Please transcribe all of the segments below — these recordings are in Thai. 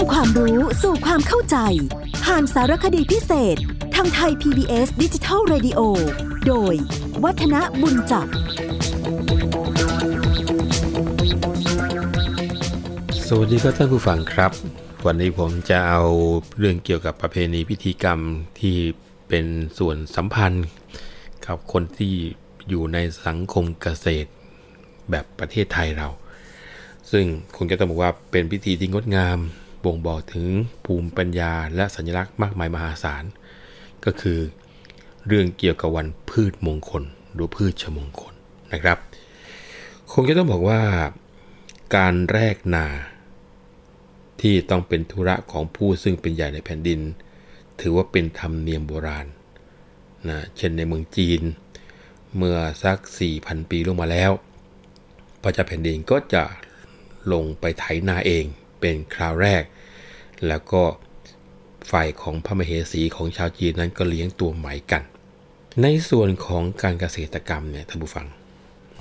ำความรู้สู่ความเข้าใจ ผ่านสารคดีพิเศษ ทางไทย PBS ดิจิทัล Radio โดย วัฒนบุญจับ สวัสดีครับท่านผู้ฟังครับ วันนี้ผมจะเอาเรื่องเกี่ยวกับประเพณีพิธีกรรมที่เป็นส่วนสัมพันธ์ กับคนที่อยู่ในสังคมเกษตร แบบประเทศไทยเรา ซึ่งคงจะต้องบอกว่าเป็นพิธีที่งดงาม บ่งบอกถึงภูมิปัญญาและสัญลักษณ์มากมายมหาศาล ก็คือ เรื่องเกี่ยวกับวันพืชมงคล หรือพืชชมงคลนะครับ คงจะต้องบอกว่า การแรกนา ที่ต้องเป็นธุระของผู้ซึ่งเป็นใหญ่ในแผ่นดิน ถือว่าเป็นธรรมเนียมโบราณนะเช่นในเมืองจีน เมื่อสัก 4,000 ปีลงมาแล้วพระเจ้าแผ่นดินก็จะลงไปไถนาเอง เป็นคราวแรก แล้วก็ฝ่ายของพระมเหสีของชาวจีนนั้นก็เลี้ยงตัวไหมกัน ในส่วนของการเกษตรกรรมเนี่ยท่านผู้ฟัง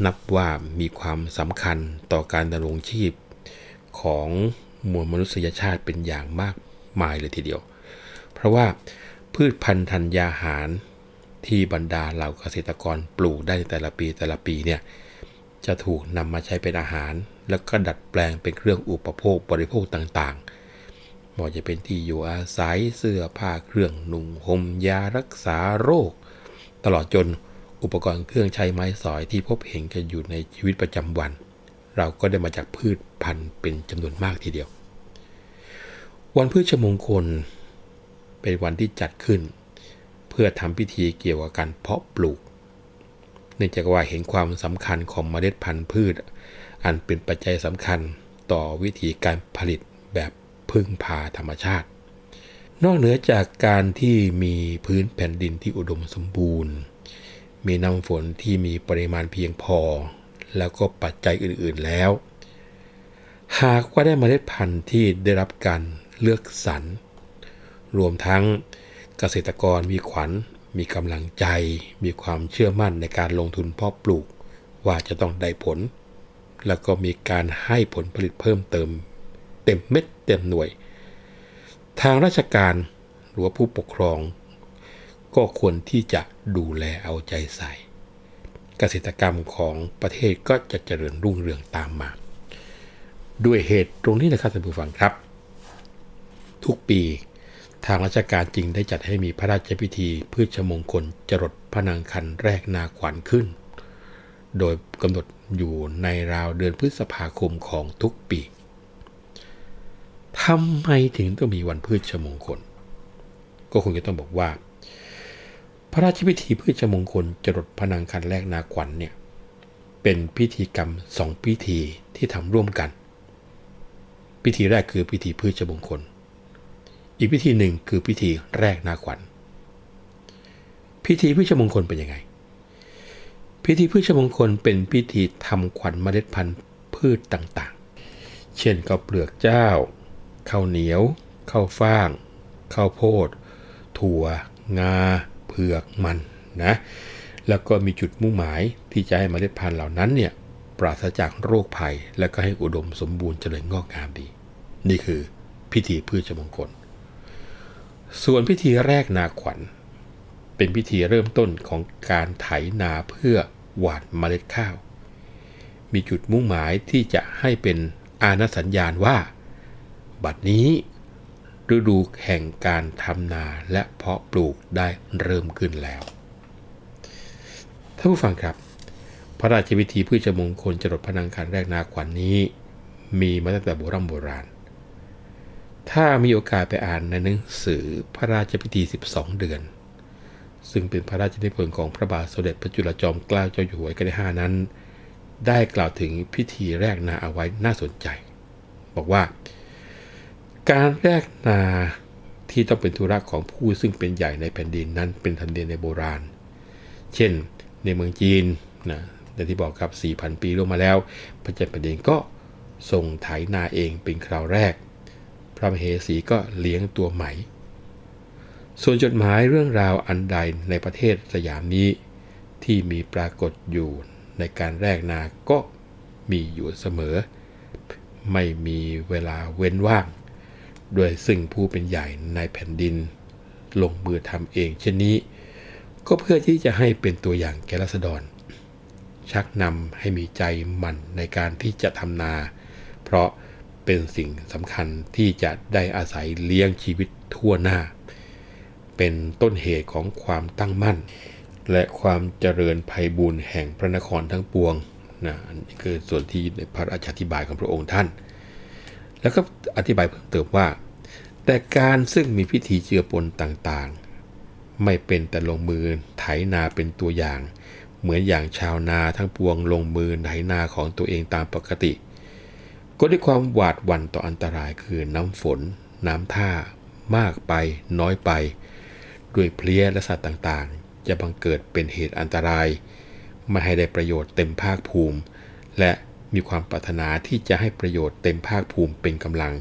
นับว่ามีความสำคัญต่อการดำรงชีพของมวลมนุษยชาติเป็นอย่างมากมายเลยทีเดียว เพราะว่าพืชพันธุ์ธัญญาหารที่บรรดาเหล่าเกษตรกรปลูกได้ในแต่ละปีแต่ละปีเนี่ยจะถูกนำมาใช้เป็นอาหาร แล้วก็ดัดแปลงเป็นเครื่องอุปโภคบริโภคต่างๆไม่ว่าจะเป็นที่อยู่อาศัยเสื้อผ้าเครื่องนุ่งห่มยารักษาโรค ตลอดจนอุปกรณ์เครื่องใช้ไม้สอยที่พบเห็นกันอยู่ในชีวิตประจำวัน เราก็ได้มาจากพืชพันธุ์เป็นจำนวนมากทีเดียว วันพืชมงคล เป็นวันที่จัดขึ้น เพื่อทำพิธีเกี่ยวกับการเพาะปลูก เนื่องจากว่าเห็นความสำคัญของเมล็ดพันธุ์พืช อันเป็นปัจจัยสำคัญต่อวิธีการผลิตแบบพึ่งพาธรรมชาติ นอกเหนือจากการที่มีพื้นแผ่นดินที่อุดมสมบูรณ์ มีน้ำฝนที่มีปริมาณเพียงพอ แล้วก็ปัจจัยอื่นๆแล้ว หากว่าได้เมล็ดพันธุ์ที่ได้รับการเลือกสรร รวมทั้งเกษตรกรมีขวัญ มีกำลังใจ มีความเชื่อมั่นในการลงทุนเพาะปลูกว่าจะต้องได้ผล แล้วก็มีการให้ผลผลิตเพิ่มเติม เต็มเม็ดเต็มหน่วย ทางราชการหรือว่าผู้ปกครอง ก็ควรที่จะดูแลเอาใจใส่ เกษตรกรรมของประเทศก็จะเจริญรุ่งเรืองตามมา ด้วยเหตุตรงนี้นะครับท่านผู้ฟังครับ ทุกปีทางราชการจริงได้จัดให้มีพระราชพิธีพืชมงคลจรดพระนางคันแรกนาขวัญขึ้น โดยกำหนดอยู่ในราวเดือนพฤษภาคมของทุกปีทำไมถึงต้องมีวันพืชมงคล ก็คงจะต้องบอกว่า พระราชพิธีพืชมงคลจรดพนางคันแรกนาขวัญเนี่ยเป็นพิธีกรรมสองพิธีที่ทำร่วมกัน พิธีแรกคือพิธีพืชมงคล อีกพิธีหนึ่งคือพิธีแรกนาขวัญ พิธีพืชมงคลเป็นยังไง พิธีพืชมงคลเป็นพิธีทำขวัญเมล็ดพันธุ์พืชต่างๆ เช่นข้าวเปลือกเจ้าข้าวเหนียวข้าวฟ่างข้าวโพด ถั่ว งา เผือกมันนะ แล้วก็มีจุดมุ่งหมายที่จะให้เมล็ดพันธุ์เหล่านั้นเนี่ยปราศจากโรคภัย และก็ให้อุดมสมบูรณ์เจริญงอกงามดี นี่คือพิธีพืชมงคล ส่วนพิธีแรกนาขวัญ เป็นพิธีเริ่มต้นของการไถนาเพื่อ หว่านเมล็ดข้าว มีจุดมุ่งหมายที่จะให้เป็นอาณสัญญาณว่า บัดนี้ ฤดูแห่งการทำนาและเพาะปลูกได้เริ่มขึ้นแล้วท่านผู้ฟังครับ พระราชพิธีพืชมงคลจรดพนางคันแรกนาขวัญนนี้ มีมาตั้งแต่โบราณโบราณ ถ้ามีโอกาสไปอ่านในหนังสือพระราชพิธี 12 เดือน ซึ่งเป็นพระราชนิพนธ์ของพระบาทสมเด็จพระจุลจอมเกล้าเจ้าอยู่หัวรัชกาลที่5นั้น ได้กล่าวถึงพิธีแรกนาเอาไว้น่าสนใจ บอกว่า การแรกนาที่ต้องเป็นธุระของผู้ซึ่งเป็นใหญ่ในแผ่นดินนั้นเป็นธรรมเนียมในโบราณ เช่น ในเมืองจีนนะแต่ที่บอกครับ 4,000 ปีลงมาแล้ว พระเจ้าแผ่นดินก็ทรงไถนาเองเป็นคราวแรก พระมเหสีก็เลี้ยงตัวไหม ส่วนจดหมายเรื่องราวอันใดในประเทศสยามนี้ ที่มีปรากฏอยู่ในการแรกนาก็มีอยู่เสมอ ไม่มีเวลาเว้นว่าง ด้วยซึ่งผู้เป็นใหญ่ในแผ่นดิน ลงมือทำเองเช่นนี้ ก็เพื่อที่จะให้เป็นตัวอย่างแก่รัษฎร ชักนำให้มีใจหมั่นในการที่จะทำนา เพราะเป็นสิ่งสำคัญที่จะได้อาศัยเลี้ยงชีวิตทั่วหน้า เป็นต้นเหตุของความตั้งมั่น และความเจริญภัยบุญแห่งพระนครทั้งปวงนะอันนี้คือส่วนที่ในพระราชาธิบายของพระองค์ท่าน แล้วก็อธิบายเพิ่มเติมว่า แต่การซึ่งมีพิธีเจือปนต่างๆ ไม่เป็นแต่ลงมือไถนาเป็นตัวอย่าง เหมือนอย่างชาวนาทั้งปวงลงมือไถนาของตัวเองตามปกติ ก็ด้วยความหวาดหวั่นต่ออันตรายคือน้ำฝน น้ำท่ามากไปน้อยไป ด้วยเพลี้ยและสัตว์ต่างๆ จะบังเกิดเป็นเหตุอันตราย ไม่ให้ได้ประโยชน์เต็มภาคภูมิ และมีความปรารถนาที่จะให้ประโยชน์เต็มภาคภูมิเป็นกำลัง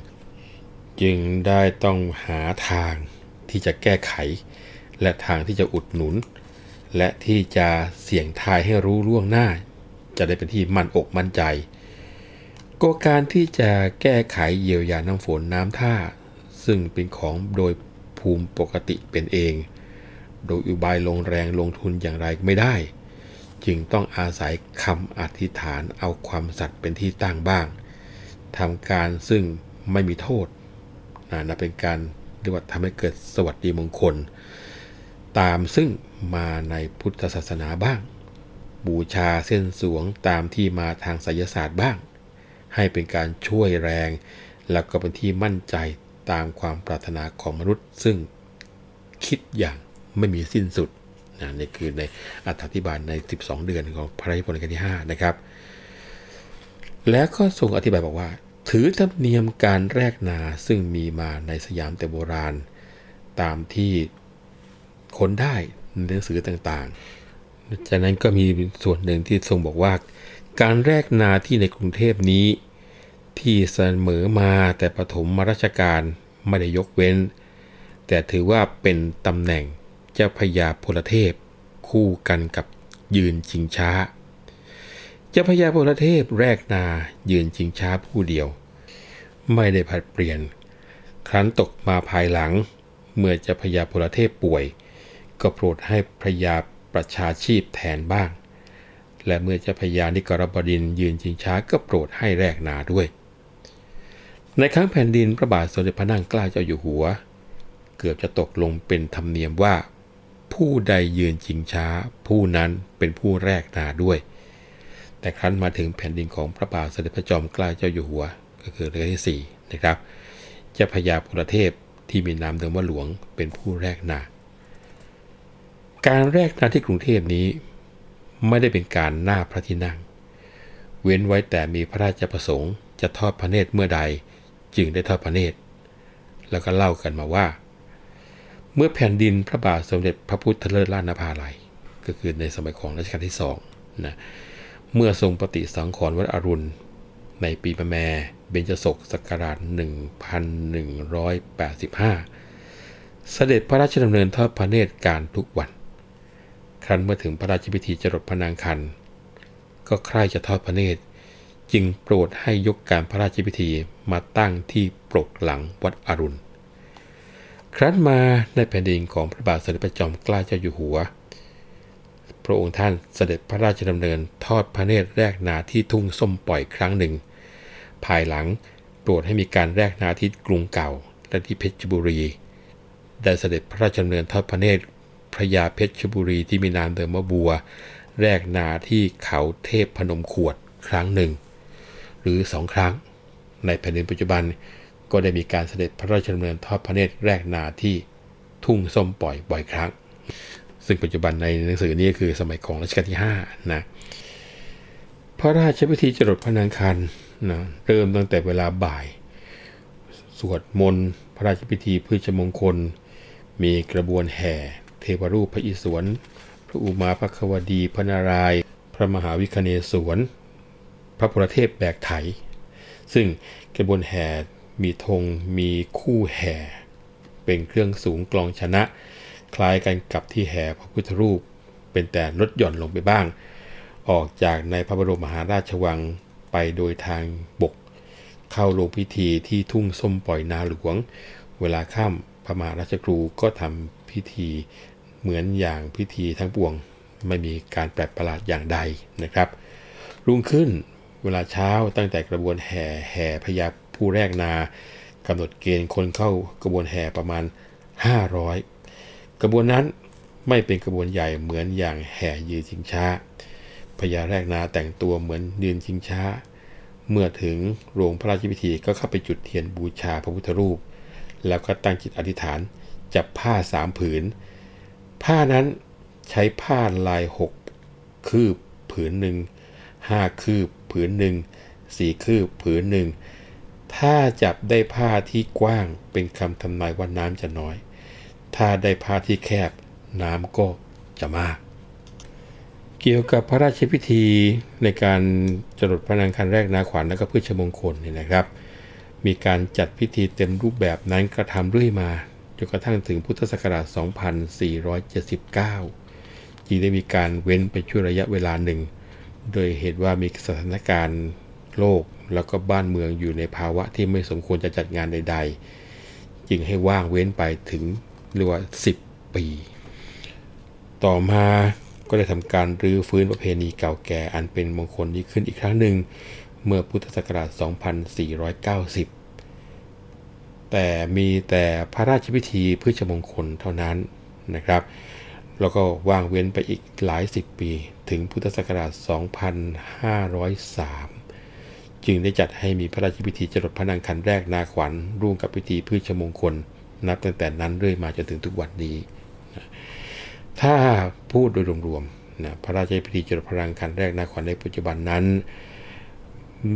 จึงได้ต้องหาทางที่จะแก้ไข และทางที่จะอุดหนุน และที่จะเสี่ยงทายให้รู้ล่วงหน้า จะได้เป็นที่มั่นอกมั่นใจก็การที่จะแก้ไขเยียวยาน้ำฝนน้ำท่า ซึ่งเป็นของโดย ภูมิปกติเป็นเอง โดยอุบายลงแรงลงทุนอย่างไรไม่ได้ จึงต้องอาศัยคำอธิษฐานเอาความสัตย์เป็นที่ตั้งบ้างทำการซึ่งไม่มีโทษนะเป็นการเรียกว่าทำให้เกิดสวัสดีมงคล ตามซึ่งมาในพุทธศาสนาบ้าง บูชาเส้นสวงตามที่มาทางไสยศาสตร์บ้าง ให้เป็นการช่วยแรง แล้วก็เป็นที่มั่นใจ ตามความปรารถนาของมนุษย์ ซึ่งคิดอย่างไม่มีสิ้นสุดนะนี่คือในอธิบายใน 12 เดือนของพระราชพลการที่ 5 นะครับ แล้วก็ทรงอธิบายบอกว่า ถือธรรมเนียมการแรกนาซึ่งมีมาในสยามแต่โบราณ ตามที่ค้นได้ในหนังสือต่างๆ จากนั้นก็มีส่วนหนึ่งที่ทรงบอกว่า การแรกนาที่ในกรุงเทพนี้ ที่เสมอมาแต่ปฐมมราชการไม่ได้ยกเว้น แต่ถือว่าเป็นตำแหน่งเจ้าพญาพลเทพ คู่กันกับยืนชิงช้า เจ้าพญาพลเทพแรกนายืนชิงช้าผู้เดียว ไม่ได้ผัดเปลี่ยน ครั้นตกมาภายหลัง เมื่อเจ้าพญาพลเทพป่วย ก็โปรดให้พระยาประชาชีพแทนบ้างและเมื่อเจ้าพญานิกรบดินยืนชิงช้าก็โปรดให้แรกนาด้วย ในครั้งแผ่นดินพระบาทสมเด็จพระนั่งเกล้าเจ้าอยู่หัว เกือบจะตกลงเป็นธรรมเนียมว่า ผู้ใดยืนชิงช้า ผู้นั้นเป็นผู้แรกนาด้วย แต่ครั้นมาถึงแผ่นดินของพระบาทสมเด็จพระจอมเกล้าเจ้าอยู่หัว ก็คือเรื่องที่4นะครับเจ้าพญาพลเทพที่มีนามเดิมว่าหลวงเป็นผู้แรกนา การแรกนาที่กรุงเทพนี้ ไม่ได้เป็นการหน้าพระที่นั่ง เว้นไว้แต่มีพระราชประสงค์จะทอดพระเนตรเมื่อใด จึงได้ทอดพระเนตร แล้วก็เล่ากันมาว่า เมื่อแผ่นดินพระบาทสมเด็จพระพุทธเลิศล้านนภาลัย ก็คือในสมัยของรัชกาลที่สองนะเมื่อทรงปฏิสังขรณ์วัดอรุณ ในปีมะแมเบญจศกศักราช 1185 เสด็จพระราชดำเนินทอดพระเนตรการทุกวัน ครั้นเมื่อถึงพระราชพิธีจรดพระนางคัน ก็ใคร่จะทอดพระเนตร จึงโปรดให้ยกการพระราชพิธีมาตั้งที่ปรกหลังวัดอรุณ ครั้นมาในแผ่นดินของพระบาทสมเด็จพระจอมเกล้าเจ้าอยู่หัว พระองค์ท่านเสด็จพระราชดำเนินทอดพระเนตรแรกนาที่ทุ่งส้มปล่อยครั้งหนึ่ง ภายหลังโปรดให้มีการแรกนาที่กรุงเก่าและที่เพชรบุรี ได้เสด็จพระราชดำเนินทอดพระเนตรพระยาเพชรบุรีที่มีนามเดิมว่าบัว แรกนาที่เขาเทพพนมขวดครั้งหนึ่ง หรือสองครั้ง ในแผ่นดินปัจจุบันก็ได้มีการเสด็จพระราชดำเนินทอดพระเนตรแรกนาที่ทุ่งส้มปล่อยบ่อยครั้ง ซึ่งปัจจุบันในหนังสือนี้คือสมัยของรัชกาลที่5นะพระราชพิธีจรดพระนางคันนะเริ่มตั้งแต่เวลาบ่าย สวดมนต์ พระราชพิธีพืชมงคล มีกระบวนแห่ เทวรูปพระอิศวร พระอุมาพระควดี พระนาราย พระมหาวิคเนศวร พระพุทธเทพแบกไถ ซึ่งกระบวนแห่มีธงมีคู่แห่ เป็นเครื่องสูงกลองชนะ คล้ายกันกับที่แห่พระพุทธรูป เป็นแต่ลดหย่อนลงไปบ้าง ออกจากในพระบรมมหาราชวังไปโดยทางบก เข้าลงพิธีที่ทุ่งส้มปล่อยนาหลวง เวลาค่ำพระมหาราชครูก็ทำพิธีเหมือนอย่างพิธีทั้งปวง ไม่มีการแปลกประหลาดอย่างใดนะครับ รุ่งขึ้น เวลาเช้าตั้งแต่กระบวนแห่แห่พญาผู้แรกนากำหนดเกณฑ์คนเข้ากระบวนแห่ประมาณ 500 กระบวนนั้นไม่เป็นกระบวนใหญ่เหมือนอย่างแห่ยืนชิงช้าพญาแรกนาแต่งตัวเหมือนยืนชิงช้า เมื่อถึงโรงพระราชพิธีก็เข้าไปจุดเทียนบูชาพระพุทธรูป แล้วก็ตั้งจิตอธิษฐานจับผ้าสามผืน ผ้านั้นใช้ผ้าลายหกคืบผืนหนึ่งห้าคืบ ผืนหนึ่งสี่คืบผืนหนึ่ง ถ้าจับได้ผ้าที่กว้างเป็นคำทำนายว่าน้ำจะน้อย ถ้าได้ผ้าที่แคบน้ำก็จะมาก เกี่ยวกับพระราชพิธีในการจรดพระนางคันแรกนาขวัญและก็พืชมงคลเนี่ยนะครับ มีการจัดพิธีเต็มรูปแบบนั้นกระทำเรื่อยมาจนกระทั่งถึงพุทธศักราช 2479 จึงได้มีการเว้นไปช่วงระยะเวลาหนึ่ง โดยเหตุว่ามีสถานการณ์โลกแล้วก็บ้านเมืองอยู่ในภาวะที่ไม่สมควรจะจัดงานใด ๆ จึงให้ว่างเว้นไปถึงเรียกว่า 10 ปี ต่อมาก็ได้ทำการรื้อฟื้นประเพณีเก่าแก่อันเป็นมงคลนี้ขึ้นอีกครั้งหนึ่งเมื่อพุทธศักราช 2490 แต่มีแต่พระราชพิธีพืชมงคลเท่านั้นนะครับ แล้วก็ว่างเว้นไปอีกหลายสิบปี ถึงพุทธศักราช 2503 จึงได้จัดให้มีพระราชพิธีจรดพระนางคันแรกนาขวัญ ร่วมกับพิธีพืชมงคล นับตั้งแต่นั้นเรื่อยมาจนถึงทุกวันนี้ ถ้าพูดโดยรวมๆนะพระราชพิธีจรดพระนางคันแรกนาขวัญในปัจจุบันนั้น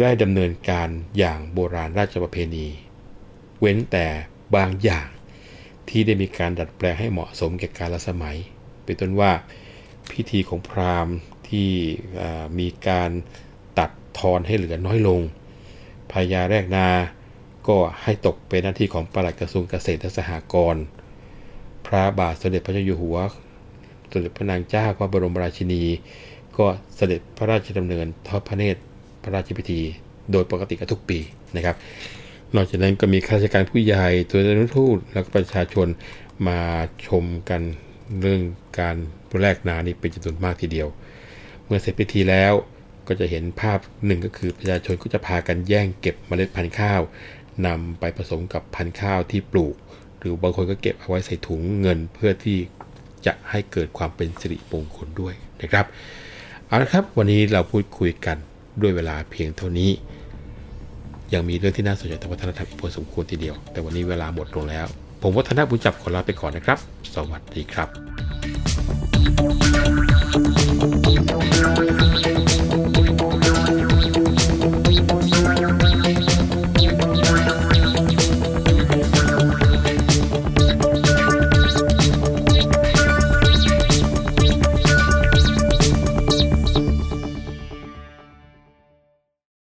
ได้ดำเนินการอย่างโบราณราชประเพณี เว้นแต่บางอย่างที่ได้มีการดัดแปลงให้เหมาะสมแก่กาลสมัย เป็นต้นว่า พิธีของพราหมณ์ที่มีการตัดทอนให้เหลือน้อยลงพญาแรกนาก็ให้ตกเป็นหน้าที่ของปลัดกระทรวงเกษตรและสหกรณ์พระบาทสมเด็จพระเจ้าอยู่หัว สมเด็จพระนางเจ้าพระบรมราชินี ก็เสด็จพระราชดำเนินทอดพระเนตรพระราชพิธี โดยปกติกันทุกปีนะครับ นอกจากนั้นก็มีข้าราชการผู้ใหญ่ตัวแทนทูตแล้วก็ประชาชนมาชมกัน เรื่องการแรกนานี่เป็นจำนวนมากทีเดียว เมื่อเสร็จพิธีแล้วก็จะเห็นภาพหนึ่งก็คือประชาชนก็จะพากันแย่งเก็บเมล็ดพันธุ์ข้าวนำไปผสมกับพันธุ์ข้าวที่ปลูก หรือบางคนก็เก็บเอาไว้ใส่ถุงเงินเพื่อที่จะให้เกิดความเป็นสิริมงคลด้วยนะครับเอาละครับ วันนี้เราพูดคุยกันด้วยเวลาเพียงเท่านี้ ยังมีเรื่องที่น่าสนใจทางวัฒนธรรมอีกพอสมควรทีเดียว แต่วันนี้เวลาหมดลงแล้ว ผมวัฒนบุญจับขอลาไปก่อนนะครับ สวัสดีครับ